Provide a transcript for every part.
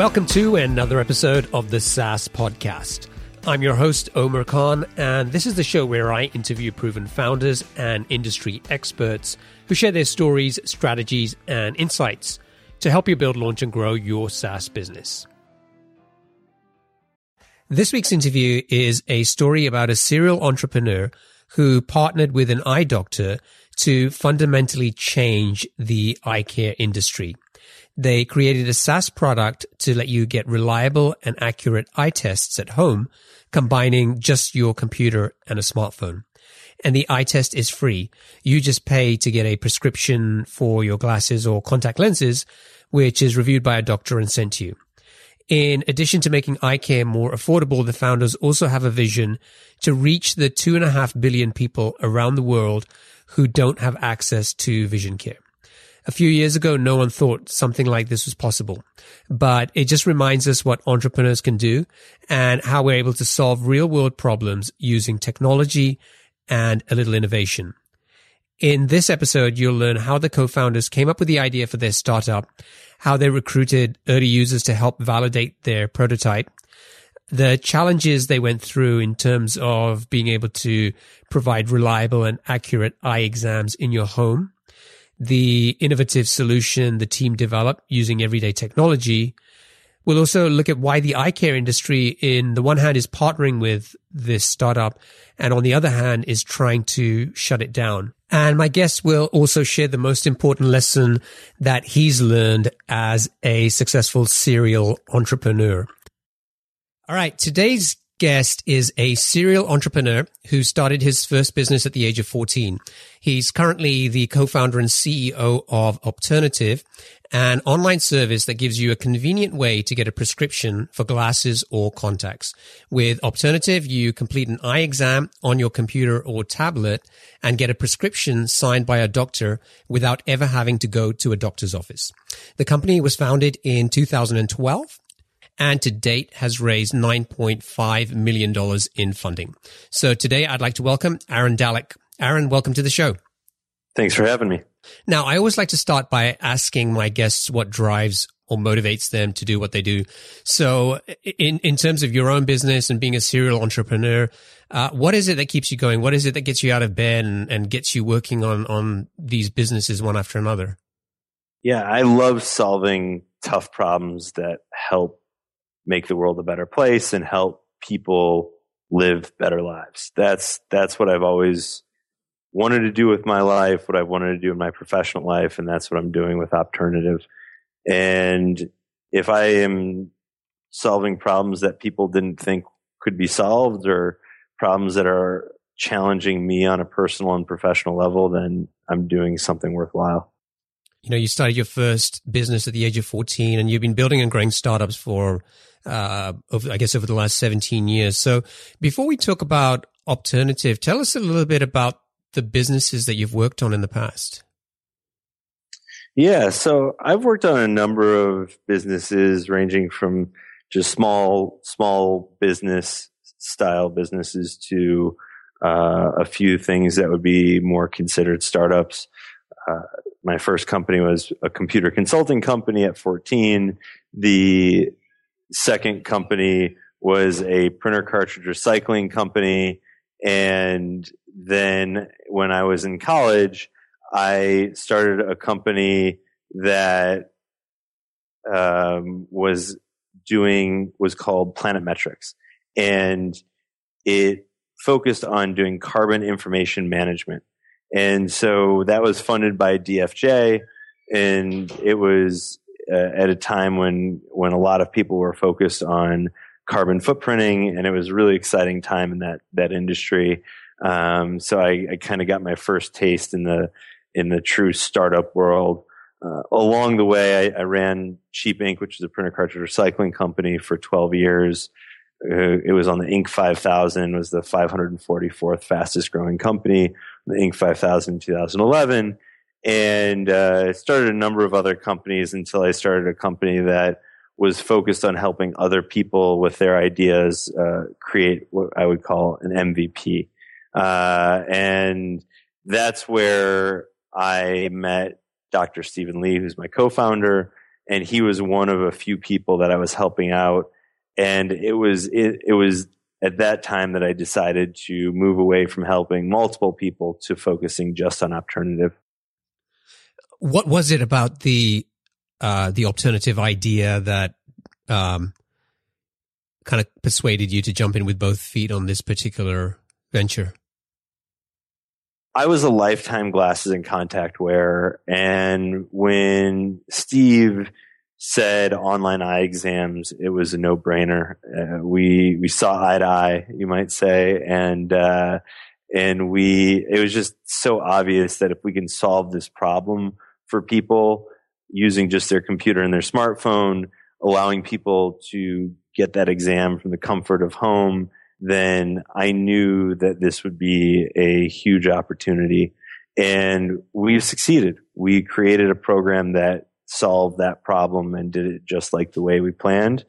Welcome to another episode of the SaaS Podcast. I'm your host, Omer Khan, and this is the show where I interview proven founders and industry experts who share their stories, strategies, and insights to help you build, launch, and grow your SaaS business. This week's interview is a story about a serial entrepreneur who partnered with an eye doctor to fundamentally change the eye care industry. They created a SaaS product to let you get reliable and accurate eye tests at home, combining just your computer and a smartphone. And the eye test is free. You just pay to get a prescription for your glasses or contact lenses, which is reviewed by a doctor and sent to you. In addition to making eye care more affordable, the founders also have a vision to reach the two and a half billion people around the world who don't have access to vision care. A few years ago, no one thought something like this was possible, but it just reminds us what entrepreneurs can do and how we're able to solve real world problems using technology and a little innovation. In this episode, you'll learn how the co-founders came up with the idea for their startup, how they recruited early users to help validate their prototype, the challenges they went through in terms of being able to provide reliable and accurate eye exams in your home, the innovative solution the team developed using everyday technology. We'll also look at why the eye care industry, in the one hand, is partnering with this startup, and on the other hand, is trying to shut it down. And my guest will also share the most important lesson that he's learned as a successful serial entrepreneur. All right. Today's guest is a serial entrepreneur who started his first business at the age of 14. He's currently the co-founder and CEO of Opternative, an online service that gives you a convenient way to get a prescription for glasses or contacts. With Opternative, you complete an eye exam on your computer or tablet and get a prescription signed by a doctor without ever having to go to a doctor's office. The company was founded in 2012 and to date has raised $9.5 million in funding. So today I'd like to welcome Aaron Dallek. Aaron, welcome to the show. Thanks for having me. Now, I always like to start by asking my guests what drives or motivates them to do what they do. So in, in terms of your own business and being a serial entrepreneur, uh, what is it that keeps you going? What is it that gets you out of bed and, and gets you working on, on these businesses one after another? Yeah, I love solving tough problems that help make the world a better place and help people live better lives. That's that's what I've always wanted to do with my life, what I've wanted to do in my professional life, and that's what I'm doing with Opternative. And if I am solving problems that people didn't think could be solved or problems that are challenging me on a personal and professional level, then I'm doing something worthwhile. You know, you started your first business at the age of 14 and you've been building and growing startups for uh, over, I guess over the last 17 years. So before we talk about Opternative, tell us a little bit about the businesses that you've worked on in the past. Yeah, so I've worked on a number of businesses ranging from just small, small business style businesses to uh, a few things that would be more considered startups. Uh, my first company was a computer consulting company at 14. The second company was a printer cartridge recycling company. And then when I was in college, I started a company that um, was doing was called Planet Metrics, and it focused on doing carbon information management. And so that was funded by DFJ, and it was uh, at a time when when a lot of people were focused on carbon footprinting, and it was a really exciting time in that that industry. Um, so I, I kind of got my first taste in the in the true startup world. Uh, along the way, I, I, ran Cheap Ink, which is a printer cartridge recycling company, for 12 years. Uh, it was on the Inc. 5000, was the 544th fastest growing company, the Inc. 5000 in 2011 and uh, started a number of other companies until I started a company that was focused on helping other people with their ideas uh, create what I would call an MVP. Uh, and that's where I met Dr. Steven Lee, who's my co-founder. and he was one of a few people that I was helping out. And it was it, it was at that time that I decided to move away from helping multiple people to focusing just on Opternative. What was it about the uh, the Opternative idea that um, kind of persuaded you to jump in with both feet on this particular venture? I was a lifetime glasses and contact wearer. And when Steve said online eye exams, it was a no brainer. Uh, we, we saw eye to eye, you might say. And, uh, and we, it was just so obvious that if we can solve this problem for people using just their computer and their smartphone, allowing people to get that exam from the comfort of home, then I knew that this would be a huge opportunity. And we've succeeded. We created a program that solved that problem and did it just like the way we planned.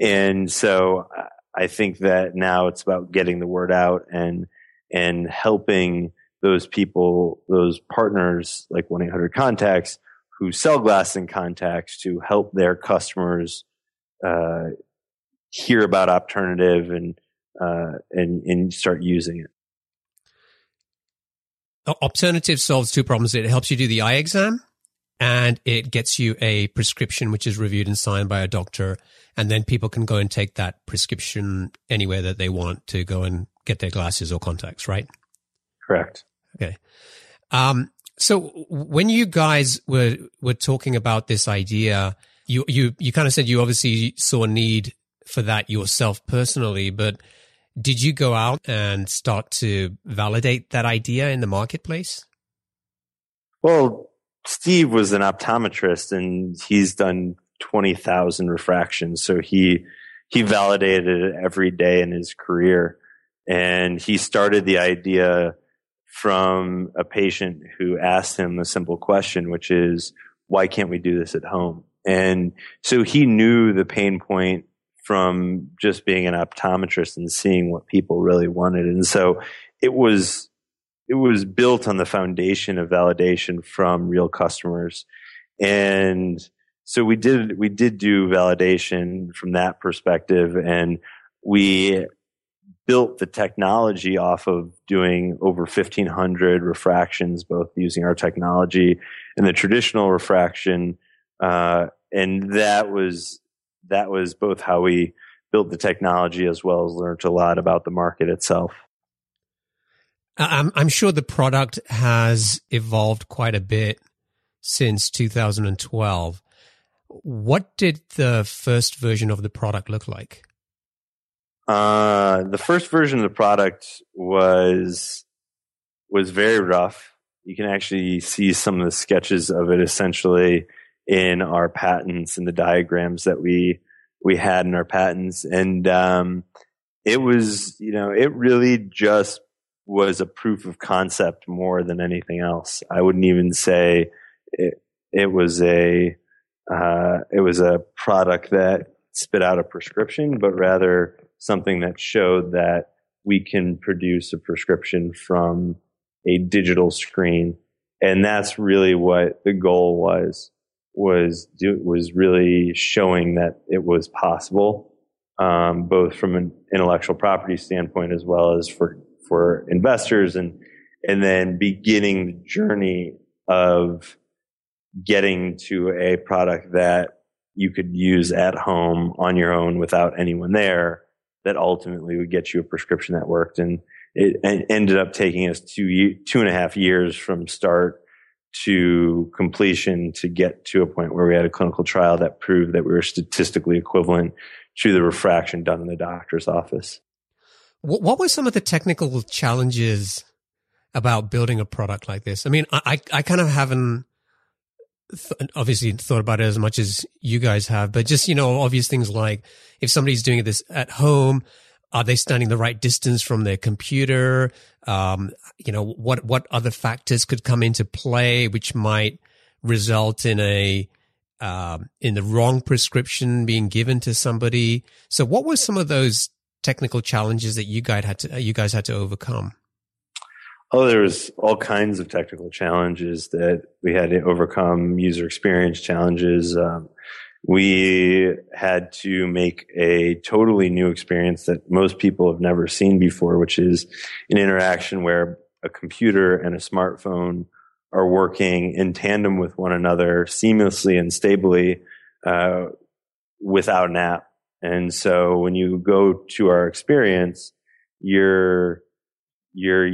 And so I think that now it's about getting the word out and, and helping those people, those partners like 1-800 contacts who sell glass and contacts to help their customers, uh, hear about Opternative and uh, and and start using it. Opternative solves two problems. It helps you do the eye exam, and it gets you a prescription which is reviewed and signed by a doctor, and then people can go and take that prescription anywhere that they want to go and get their glasses or contacts. Right? Correct. Okay. Um, so when you guys were were talking about this idea, you you you kind of said you obviously saw a need for that yourself personally, but did you go out and start to validate that idea in the marketplace? Well, Steve was an optometrist and he's done 20,000 refractions. So he, he validated it every day in his career. And he started the idea from a patient who asked him a simple question, which is, why can't we do this at home? And so he knew the pain point from just being an optometrist and seeing what people really wanted. And so it was it was built on the foundation of validation from real customers. And so we did we did do validation from that perspective and we built the technology off of doing over 1500 refractions both using our technology and the traditional refraction uh, and that was that was both how we built the technology as well as learned a lot about the market itself. I'm, I'm sure the product has evolved quite a bit since 2012. What did the first version of the product look like? Uh, the first version of the product was was very rough. You can actually see some of the sketches of it essentially in our patents and the diagrams that we we had in our patents and um, it was you know it really just was a proof of concept more than anything else. I wouldn't even say it, it was a uh, it was a product that spit out a prescription but rather something that showed that we can produce a prescription from a digital screen. And that's really what the goal was was do, was really showing that it was possible, um, both from an intellectual property standpoint as well as for for investors, and and then beginning the journey of getting to a product that you could use at home on your own without anyone there that ultimately would get you a prescription that worked and it ended up taking us two two and a half years from start to completion to get to a point where we had a clinical trial that proved that we were statistically equivalent to the refraction done in the doctor's office. What were some of the technical challenges about building a product like this? I mean, I, I kind of haven't th- obviously thought about it as much as you guys have, but just, you know, obvious things like if somebody's doing this at home, are they standing the right distance from their computer? Um, you know, what, what other factors could come into play, which might result in a, um, in the wrong prescription being given to somebody. So what were some of those technical challenges that you guys had to, you guys had to overcome? Oh, there was all kinds of technical challenges that we had to overcome, user experience challenges. Um, we had to make a totally new experience that most people have never seen before, which is an interaction where a computer and a smartphone are working in tandem with one another seamlessly and stably uh, without an app. And so when you go to our experience, you're you're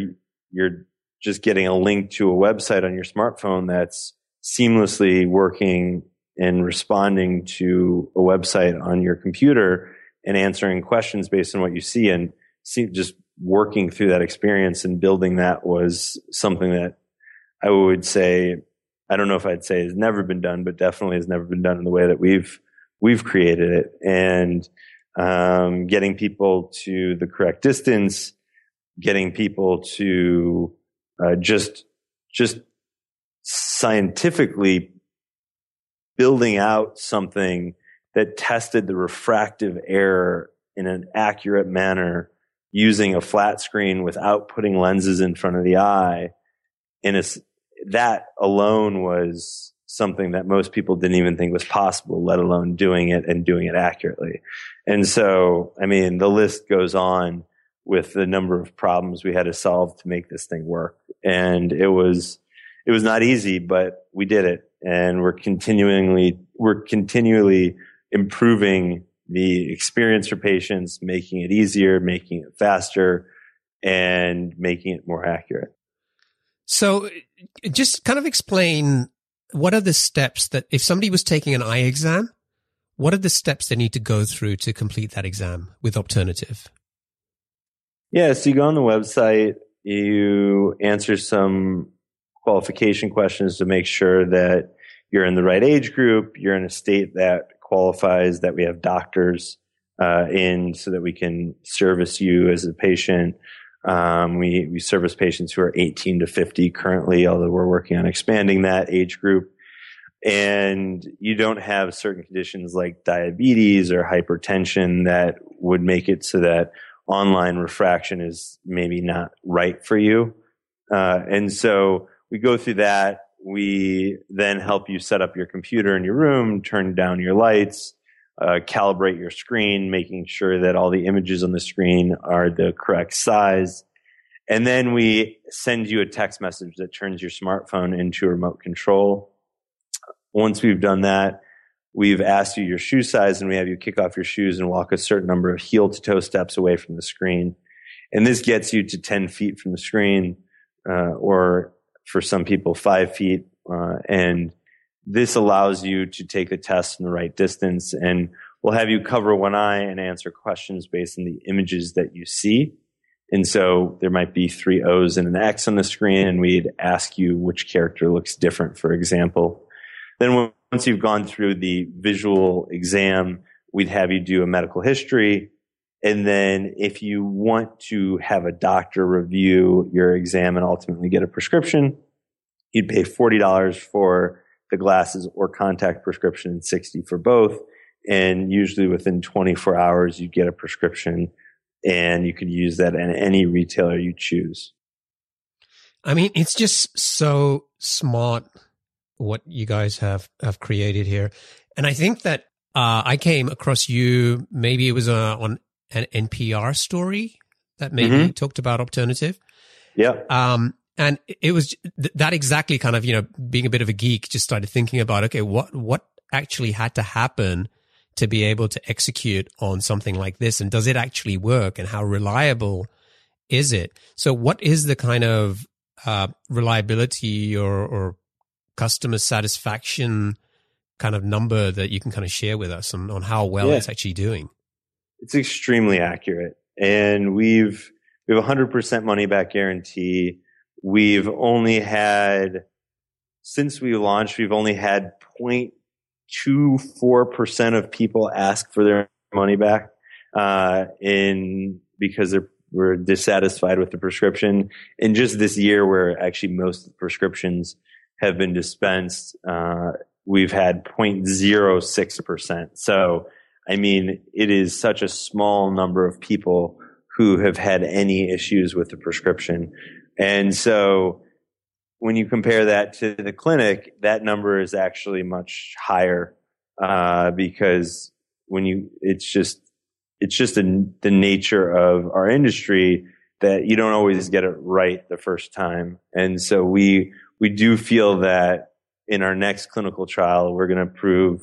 you're just getting a link to a website on your smartphone that's seamlessly working and responding to a website on your computer and answering questions based on what you see and see just working through that experience and building that was something that I would say I don't know if I'd say has never been done, but definitely has never been done in the way that we've we've created it. And um, getting people to the correct distance, getting people to uh, just just scientifically building out something that tested the refractive error in an accurate manner using a flat screen without putting lenses in front of the eye. And that alone was something that most people didn't even think was possible, let alone doing it and doing it accurately. And so, I mean, the list goes on with the number of problems we had to solve to make this thing work. And it was, it was not easy, but we did it. And we're continually, we're continually improving the experience for patients, making it easier, making it faster, and making it more accurate. So just kind of explain what are the steps that if somebody was taking an eye exam, what are the steps they need to go through to complete that exam with Opternative? Yeah, so you go on the website, you answer some qualification questions to make sure that you're in the right age group, you're in a state that qualifies, that we have doctors uh, in so that we can service you as a patient. Um, we, we service patients who are 18 to 50 currently, although we're working on expanding that age group. And you don't have certain conditions like diabetes or hypertension that would make it so that online refraction is maybe not right for you. Uh, and so we go through that. We then help you set up your computer in your room, turn down your lights, uh, calibrate your screen, making sure that all the images on the screen are the correct size. And then we send you a text message that turns your smartphone into a remote control. Once we've done that, we've asked you your shoe size and we have you kick off your shoes and walk a certain number of heel to toe steps away from the screen. And this gets you to 10 feet from the screen, uh, or for some people, five feet. Uh, and this allows you to take the test in the right distance and we'll have you cover one eye and answer questions based on the images that you see. And so there might be three O's and an X on the screen and we'd ask you which character looks different, for example. Then once you've gone through the visual exam, we'd have you do a medical history. And then if you want to have a doctor review your exam and ultimately get a prescription, you'd pay $40 for the glasses or contact prescription and 60 for both. And usually within 24 hours, you get a prescription and you could use that in any retailer you choose. I mean, it's just so smart what you guys have, have created here. And I think that, uh, I came across you, maybe it was uh, on an NPR story that maybe mm-hmm. talked about Opternative. Yeah. Um, and it was that exactly kind of, you know, being a bit of a geek, just started thinking about, okay, what, what actually had to happen to be able to execute on something like this? And does it actually work? And how reliable is it? So what is the kind of, uh, reliability or, or customer satisfaction kind of number that you can kind of share with us on, on how well yeah. it's actually doing? It's extremely accurate. And we've, we have a hundred percent money back guarantee We've only had, since we launched, we've only had 0.24% of people ask for their money back, uh, in, because they're, we're dissatisfied with the prescription. And just this year where actually most prescriptions have been dispensed, uh, we've had 0.06%. So, I mean, it is such a small number of people who have had any issues with the prescription. And so when you compare that to the clinic, that number is actually much higher uh, because when you, it's just, it's just a, the nature of our industry that you don't always get it right the first time. And so we, we do feel that in our next clinical trial, we're going to prove,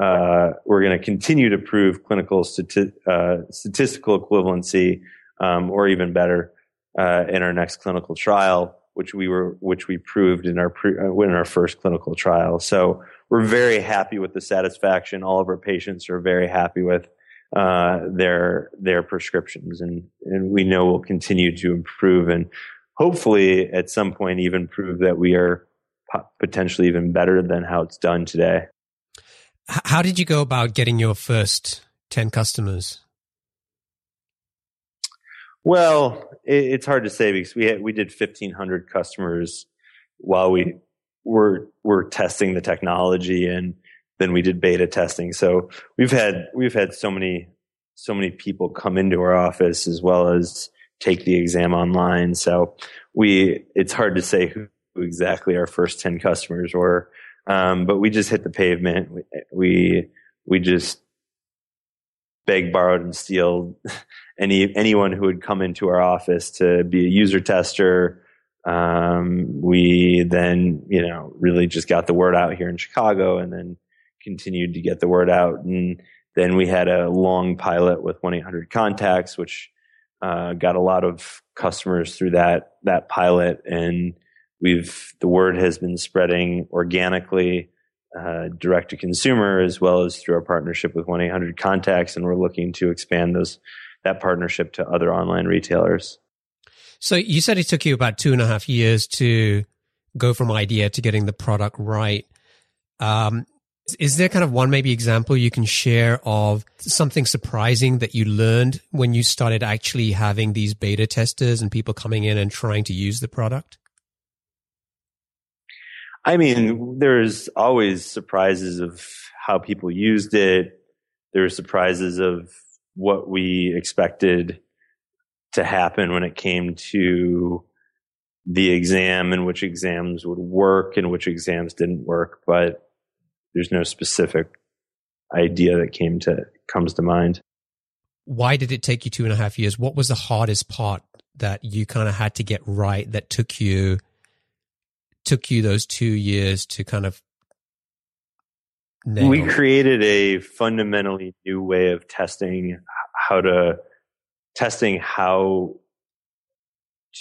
uh, we're going to continue to prove clinical stati- uh, statistical equivalency, um, or even better, uh, in our next clinical trial, which we were, which we proved in our pre, uh, in our first clinical trial. So we're very happy with the satisfaction. All of our patients are very happy with uh, their their prescriptions, and and we know we'll continue to improve and hopefully at some point even prove that we are potentially even better than how it's done today. How did you go about getting your first 10 customers? Well, it's hard to say because we had, we did 1500 customers while we were were testing the technology and then we did beta testing. So we've had we've had so many so many people come into our office as well as take the exam online. So we, it's hard to say who exactly our first 10 customers were. Um, but we just hit the pavement. We, we, we just begged, borrowed, and steal any, anyone who would come into our office to be a user tester. Um, we then, you know, really just got the word out here in Chicago and then continued to get the word out. And then we had a long pilot with 1 800 contacts, which uh, got a lot of customers through that that pilot, and we've the word has been spreading organically, uh, direct to consumer, as well as through our partnership with one eight hundred contacts, and we're looking to expand those that partnership to other online retailers. So you said it took you about two and a half years to go from idea to getting the product right. Um, is there kind of one maybe example you can share of something surprising that you learned when you started actually having these beta testers and people coming in and trying to use the product? I mean, there's always surprises of how people used it. There's surprises of what we expected to happen when it came to the exam and which exams would work and which exams didn't work. But there's no specific idea that came to comes to mind. Why did it take you two and a half years? What was the hardest part that you kind of had to get right that took you took you those two years to kind of nail? We created a fundamentally new way of testing how to testing how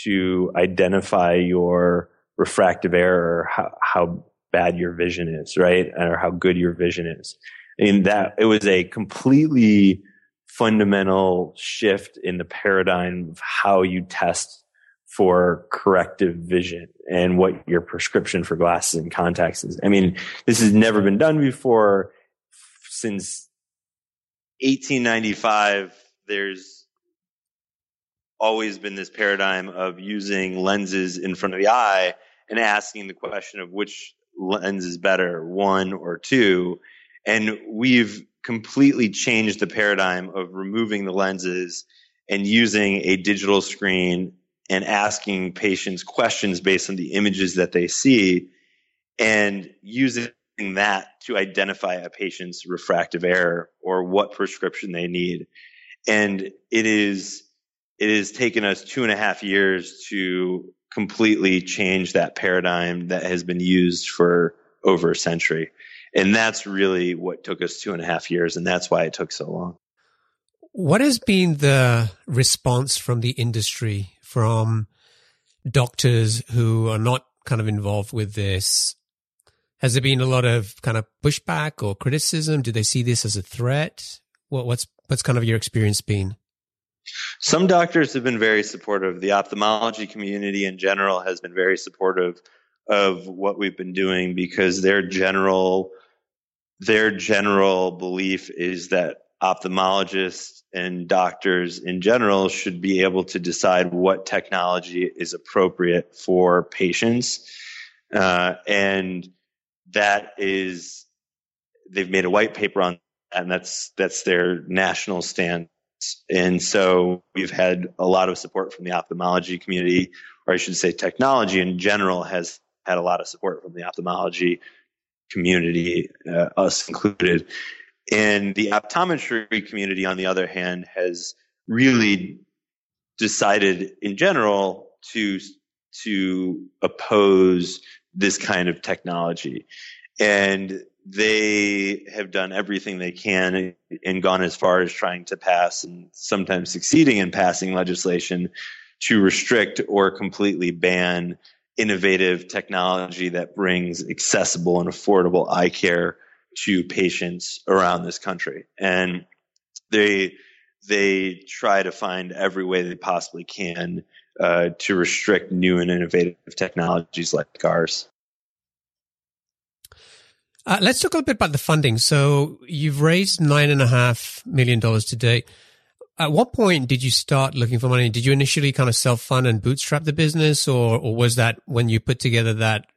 to identify your refractive error, how, how bad your vision is, right? Or how good your vision is. Mean, that it was a completely fundamental shift in the paradigm of how you test for corrective vision and what your prescription for glasses and contacts is. I mean, this has never been done before since 1895. There's always been this paradigm of using lenses in front of the eye and asking the question of which lens is better, one or two. And we've completely changed the paradigm of removing the lenses and using a digital screen and asking patients questions based on the images that they see and using that to identify a patient's refractive error or what prescription they need. And it is, it has taken us two and a half years to completely change that paradigm that has been used for over a century. And that's really what took us two and a half years. And that's why it took so long. What has been the response from the industry, from doctors who are not kind of involved with this? Has there been a lot of kind of pushback or criticism? Do they see this as a threat? What, what's what's kind of your experience been? Some doctors have been very supportive. The ophthalmology community in general has been very supportive of what we've been doing because their general their general belief is that ophthalmologists and doctors in general should be able to decide what technology is appropriate for patients uh, and that is they've made a white paper on that and that's that's their national stance. And so we've had a lot of support from the ophthalmology community, or I should say technology in general has had a lot of support from the ophthalmology community, uh, us included. And the optometry community, on the other hand, has really decided in general to to oppose this kind of technology. And they have done everything they can and gone as far as trying to pass and sometimes succeeding in passing legislation to restrict or completely ban innovative technology that brings accessible and affordable eye care to patients around this country. And they they try to find every way they possibly can uh, to restrict new and innovative technologies like ours. Uh, let's talk a little bit about the funding. So you've raised nine and a half million dollars to date. At what point did you start looking for money? Did you initially kind of self fund and bootstrap the business, or or was that when you put together that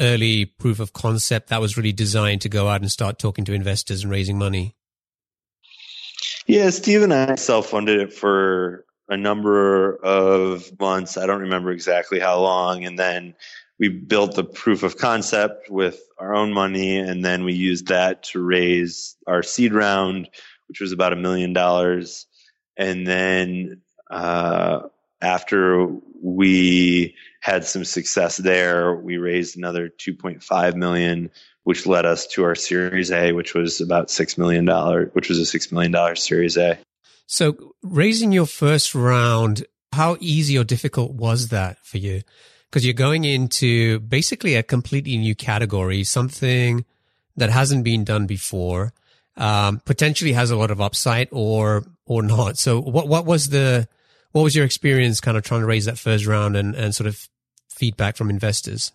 early proof of concept that was really designed to go out and start talking to investors and raising money? Yeah, Steve and I self funded it for a number of months. I don't remember exactly how long. And then we built the proof of concept with our own money. And then we used that to raise our seed round, which was about a million dollars. And then, uh, after we had some success there, we raised another 2.5 million, which led us to our Series A, which was about six million dollar, which was a six million dollar Series A. So raising your first round, how easy or difficult was that for you? Because you're going into basically a completely new category, something that hasn't been done before, um, potentially has a lot of upside or or not. So what what was the what was your experience kind of trying to raise that first round and, and sort of feedback from investors?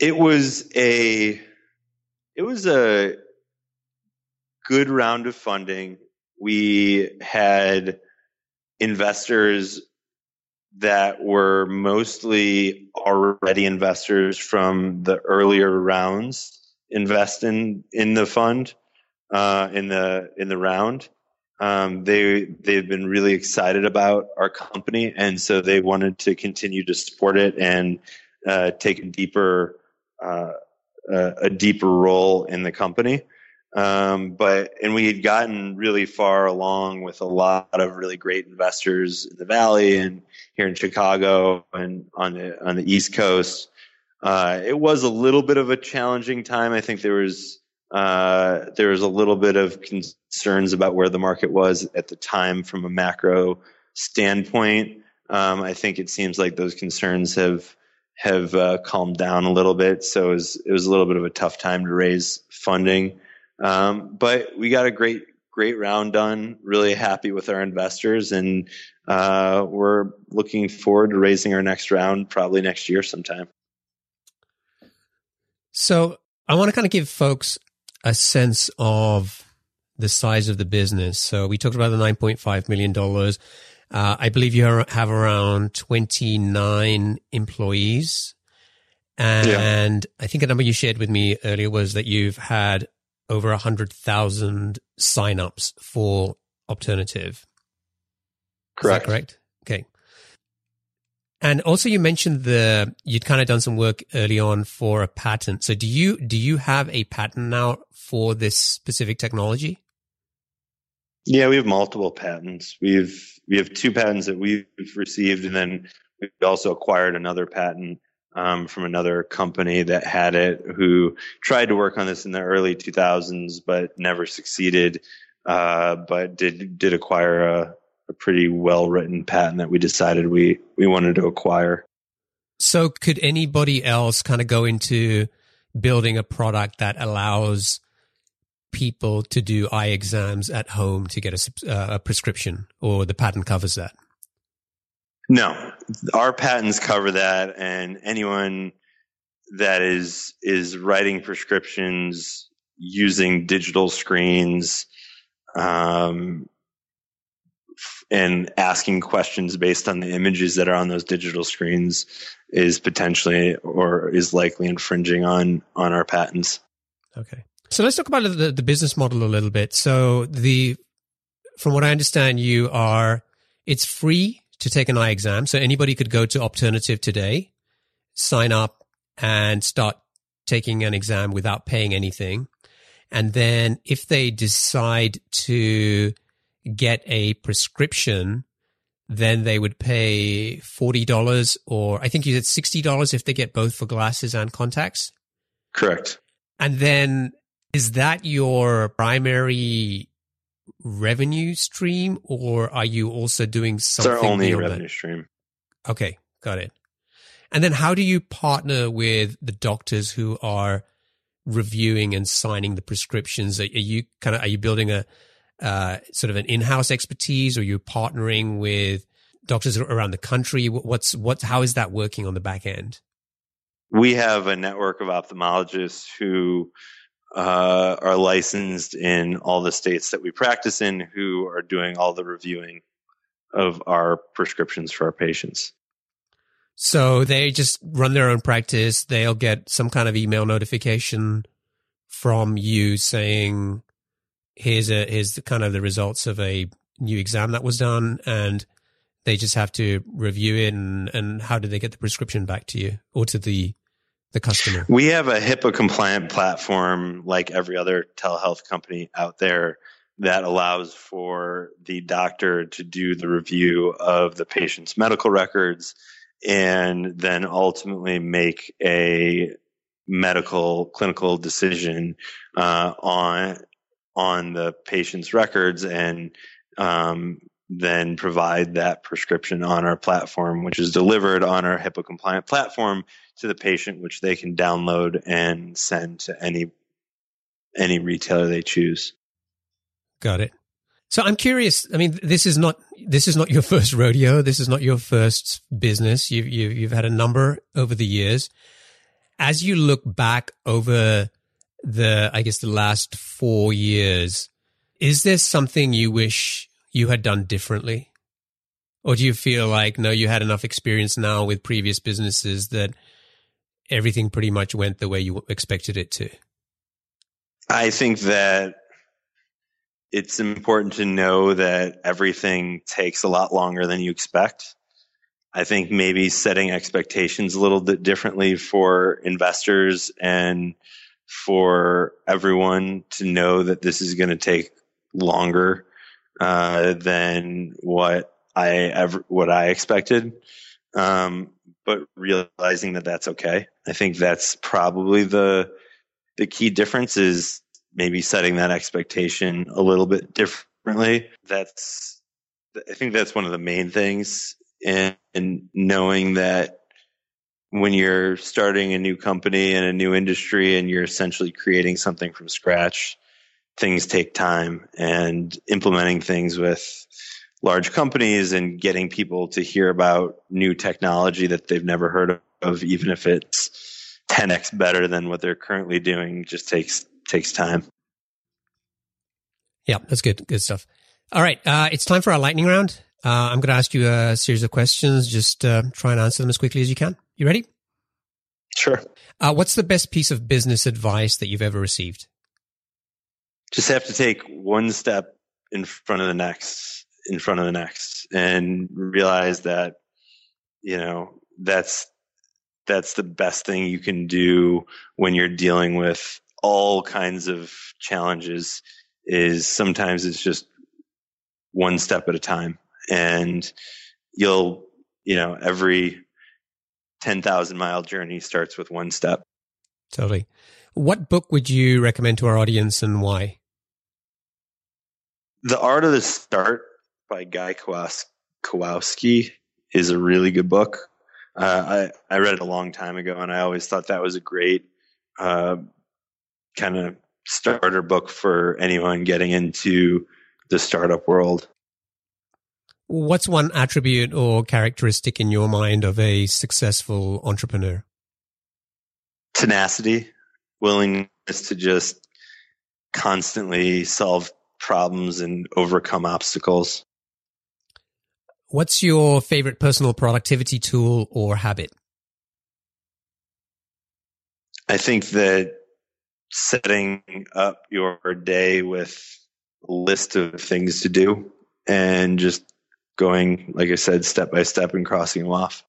It was a it was a good round of funding we had investors that were mostly already investors from the earlier rounds invest in in the fund uh, in the in the round. Um, they they've been really excited about our company, and so they wanted to continue to support it and uh, take a deeper uh, a deeper role in the company. Um, but and we had gotten really far along with a lot of really great investors in the valley and here in Chicago and on the on the East Coast. Uh, it was a little bit of a challenging time. I think there was uh, there was a little bit of concerns about where the market was at the time from a macro standpoint. Um, I think it seems like those concerns have have uh, calmed down a little bit. So it was, it was a little bit of a tough time to raise funding. Um, but we got a great, great round done. Really happy with our investors, and uh, we're looking forward to raising our next round probably next year sometime. So I want to kind of give folks a sense of the size of the business. So we talked about the $9.5 million. Uh, I believe you have around 29 employees. And yeah. I think a number you shared with me earlier was that you've had over 100,000 signups for Opternative. Correct. correct? And also you mentioned the, you'd kind of done some work early on for a patent. So do you, do you have a patent now for this specific technology? Yeah, we have multiple patents. We've, we have two patents that we've received and then we also acquired another patent um, from another company that had it who tried to work on this in the early 2000s but never succeeded uh, but did did acquire a, a pretty well written patent that we decided we we wanted to acquire. So could anybody else kind of go into building a product that allows people to do eye exams at home to get a, uh, a prescription or the patent covers that? No, our patents cover that, and anyone that is is writing prescriptions using digital screens um, and asking questions based on the images that are on those digital screens is potentially or is likely infringing on on our patents. Okay. So let's talk about the, the business model a little bit. So the from what I understand, you are, it's free to take an eye exam. So anybody could go to Opternative today, sign up and start taking an exam without paying anything. And then if they decide to get a prescription, then they would pay $40 or I think you said $60 if they get both for glasses and contacts. Correct. And then is that your primary revenue stream or are you also doing something? It's our only revenue that? stream. Okay, got it. And then how do you partner with the doctors who are reviewing and signing the prescriptions? Are, are you kind of, are you building a, uh, sort of an in-house expertise or you're partnering with doctors around the country? What's, what, how is that working on the back end? We have a network of ophthalmologists who uh, are licensed in all the states that we practice in who are doing all the reviewing of our prescriptions for our patients. So they just run their own practice. They'll get some kind of email notification from you saying, here's a, here's the kind of the results of a new exam that was done. And they just have to review it. And, and how do they get the prescription back to you or to the, the customer? We have a HIPAA compliant platform like every other telehealth company out there that allows for the doctor to do the review of the patient's medical records and then ultimately make a medical clinical decision uh, on on the patient's records and um, then provide that prescription on our platform, which is delivered on our HIPAA compliant platform to the patient, which they can download and send to any any retailer they choose. Got it. So I'm curious. I mean, this is not this is not your first rodeo. This is not your first business. You've you've, you've had a number over the years. As you look back over the, I guess, the last four years, is there something you wish you had done differently, or do you feel like no, you had enough experience now with previous businesses that everything pretty much went the way you expected it to? I think that it's important to know that everything takes a lot longer than you expect. I think maybe setting expectations a little bit differently for investors and for everyone to know that this is going to take longer uh, than what I ever what I expected. Um, but realizing that that's okay. I think that's probably the the key difference is maybe setting that expectation a little bit differently. That's, I think that's one of the main things and, and knowing that when you're starting a new company and a new industry and you're essentially creating something from scratch, things take time and implementing things with large companies and getting people to hear about new technology that they've never heard of, even if it's 10x better than what they're currently doing, just takes takes time. Yeah, that's good. Good stuff. All right. Uh, it's time for our lightning round. Uh, I'm going to ask you a series of questions. Just uh, try and answer them as quickly as you can. You ready? Sure. Uh, what's the best piece of business advice that you've ever received? Just have to take one step in front of the next, in front of the next, and realize that, you know, that's that's the best thing you can do when you're dealing with all kinds of challenges is sometimes it's just one step at a time and you'll you know every 10,000 mile journey starts with one step. Totally. What book would you recommend to our audience and why? The art of the start by guy Kawasaki is a really good book. Uh, I, I read it a long time ago and i always thought that was a great uh, kind of starter book for anyone getting into the startup world. What's one attribute or characteristic in your mind of a successful entrepreneur? Tenacity, willingness to just constantly solve problems and overcome obstacles. What's your favorite personal productivity tool or habit? I think that setting up your day with a list of things to do and just going, like I said, step by step and crossing them off.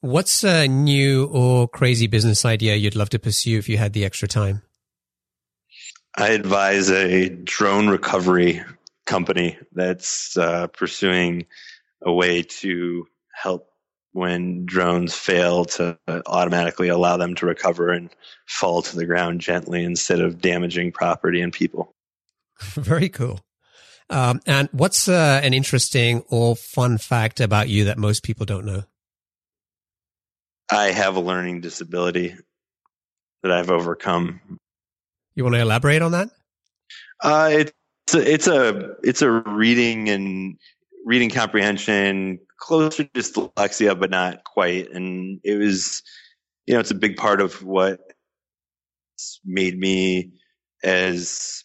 What's a new or crazy business idea you'd love to pursue if you had the extra time? I advise a drone recovery company that's uh, pursuing a way to help when drones fail to automatically allow them to recover and fall to the ground gently instead of damaging property and people. Very cool. Um, and what's uh, an interesting or fun fact about you that most people don't know? I have a learning disability that I've overcome. You want to elaborate on that? Uh, it's a, it's a it's a reading and reading comprehension closer to dyslexia, but not quite. And it was, you know, it's a big part of what made me as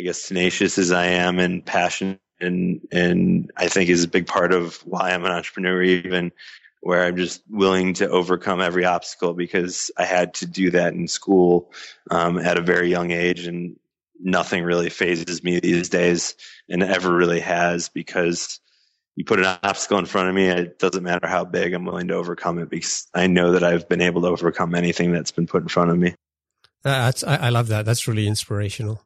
I guess tenacious as I am and passionate and and I think is a big part of why I'm an entrepreneur even where I'm just willing to overcome every obstacle because I had to do that in school um, at a very young age, and nothing really phases me these days, and ever really has because you put an obstacle in front of me, it doesn't matter how big, I'm willing to overcome it because I know that I've been able to overcome anything that's been put in front of me. That's I, I love that. That's really inspirational.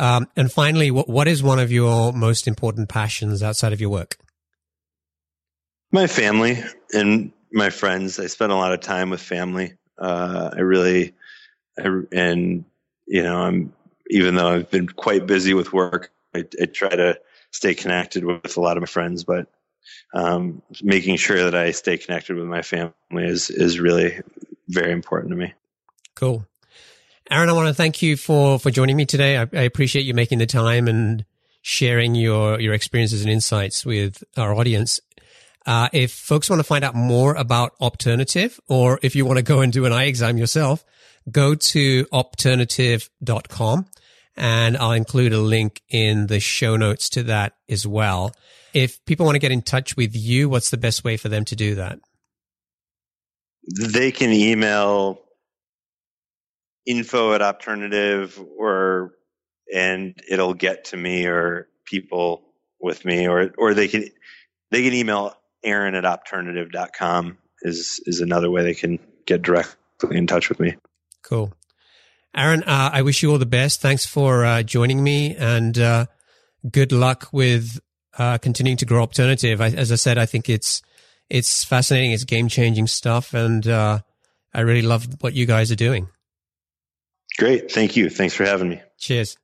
Um, and finally, what what is one of your most important passions outside of your work? My family and my friends. I spend a lot of time with family. Uh, I really, I, and you know, I'm even though I've been quite busy with work, I, I try to stay connected with a lot of my friends. But um, making sure that I stay connected with my family is is really very important to me. Cool, Aaron. I want to thank you for for joining me today. I, I appreciate you making the time and sharing your your experiences and insights with our audience. Uh, if folks want to find out more about Opternative, or if you want to go and do an eye exam yourself, go to opternative.com and I'll include a link in the show notes to that as well. If people want to get in touch with you, what's the best way for them to do that? They can email info at Opternative or and it'll get to me or people with me or or they can they can email aaron at opternative.com is, is another way they can get directly in touch with me. Cool. Aaron, uh, I wish you all the best. Thanks for uh, joining me and uh, good luck with uh, continuing to grow Opternative I, as I said, I think it's it's fascinating. It's game changing stuff, and uh, I really love what you guys are doing. Great. Thank you. Thanks for having me. Cheers.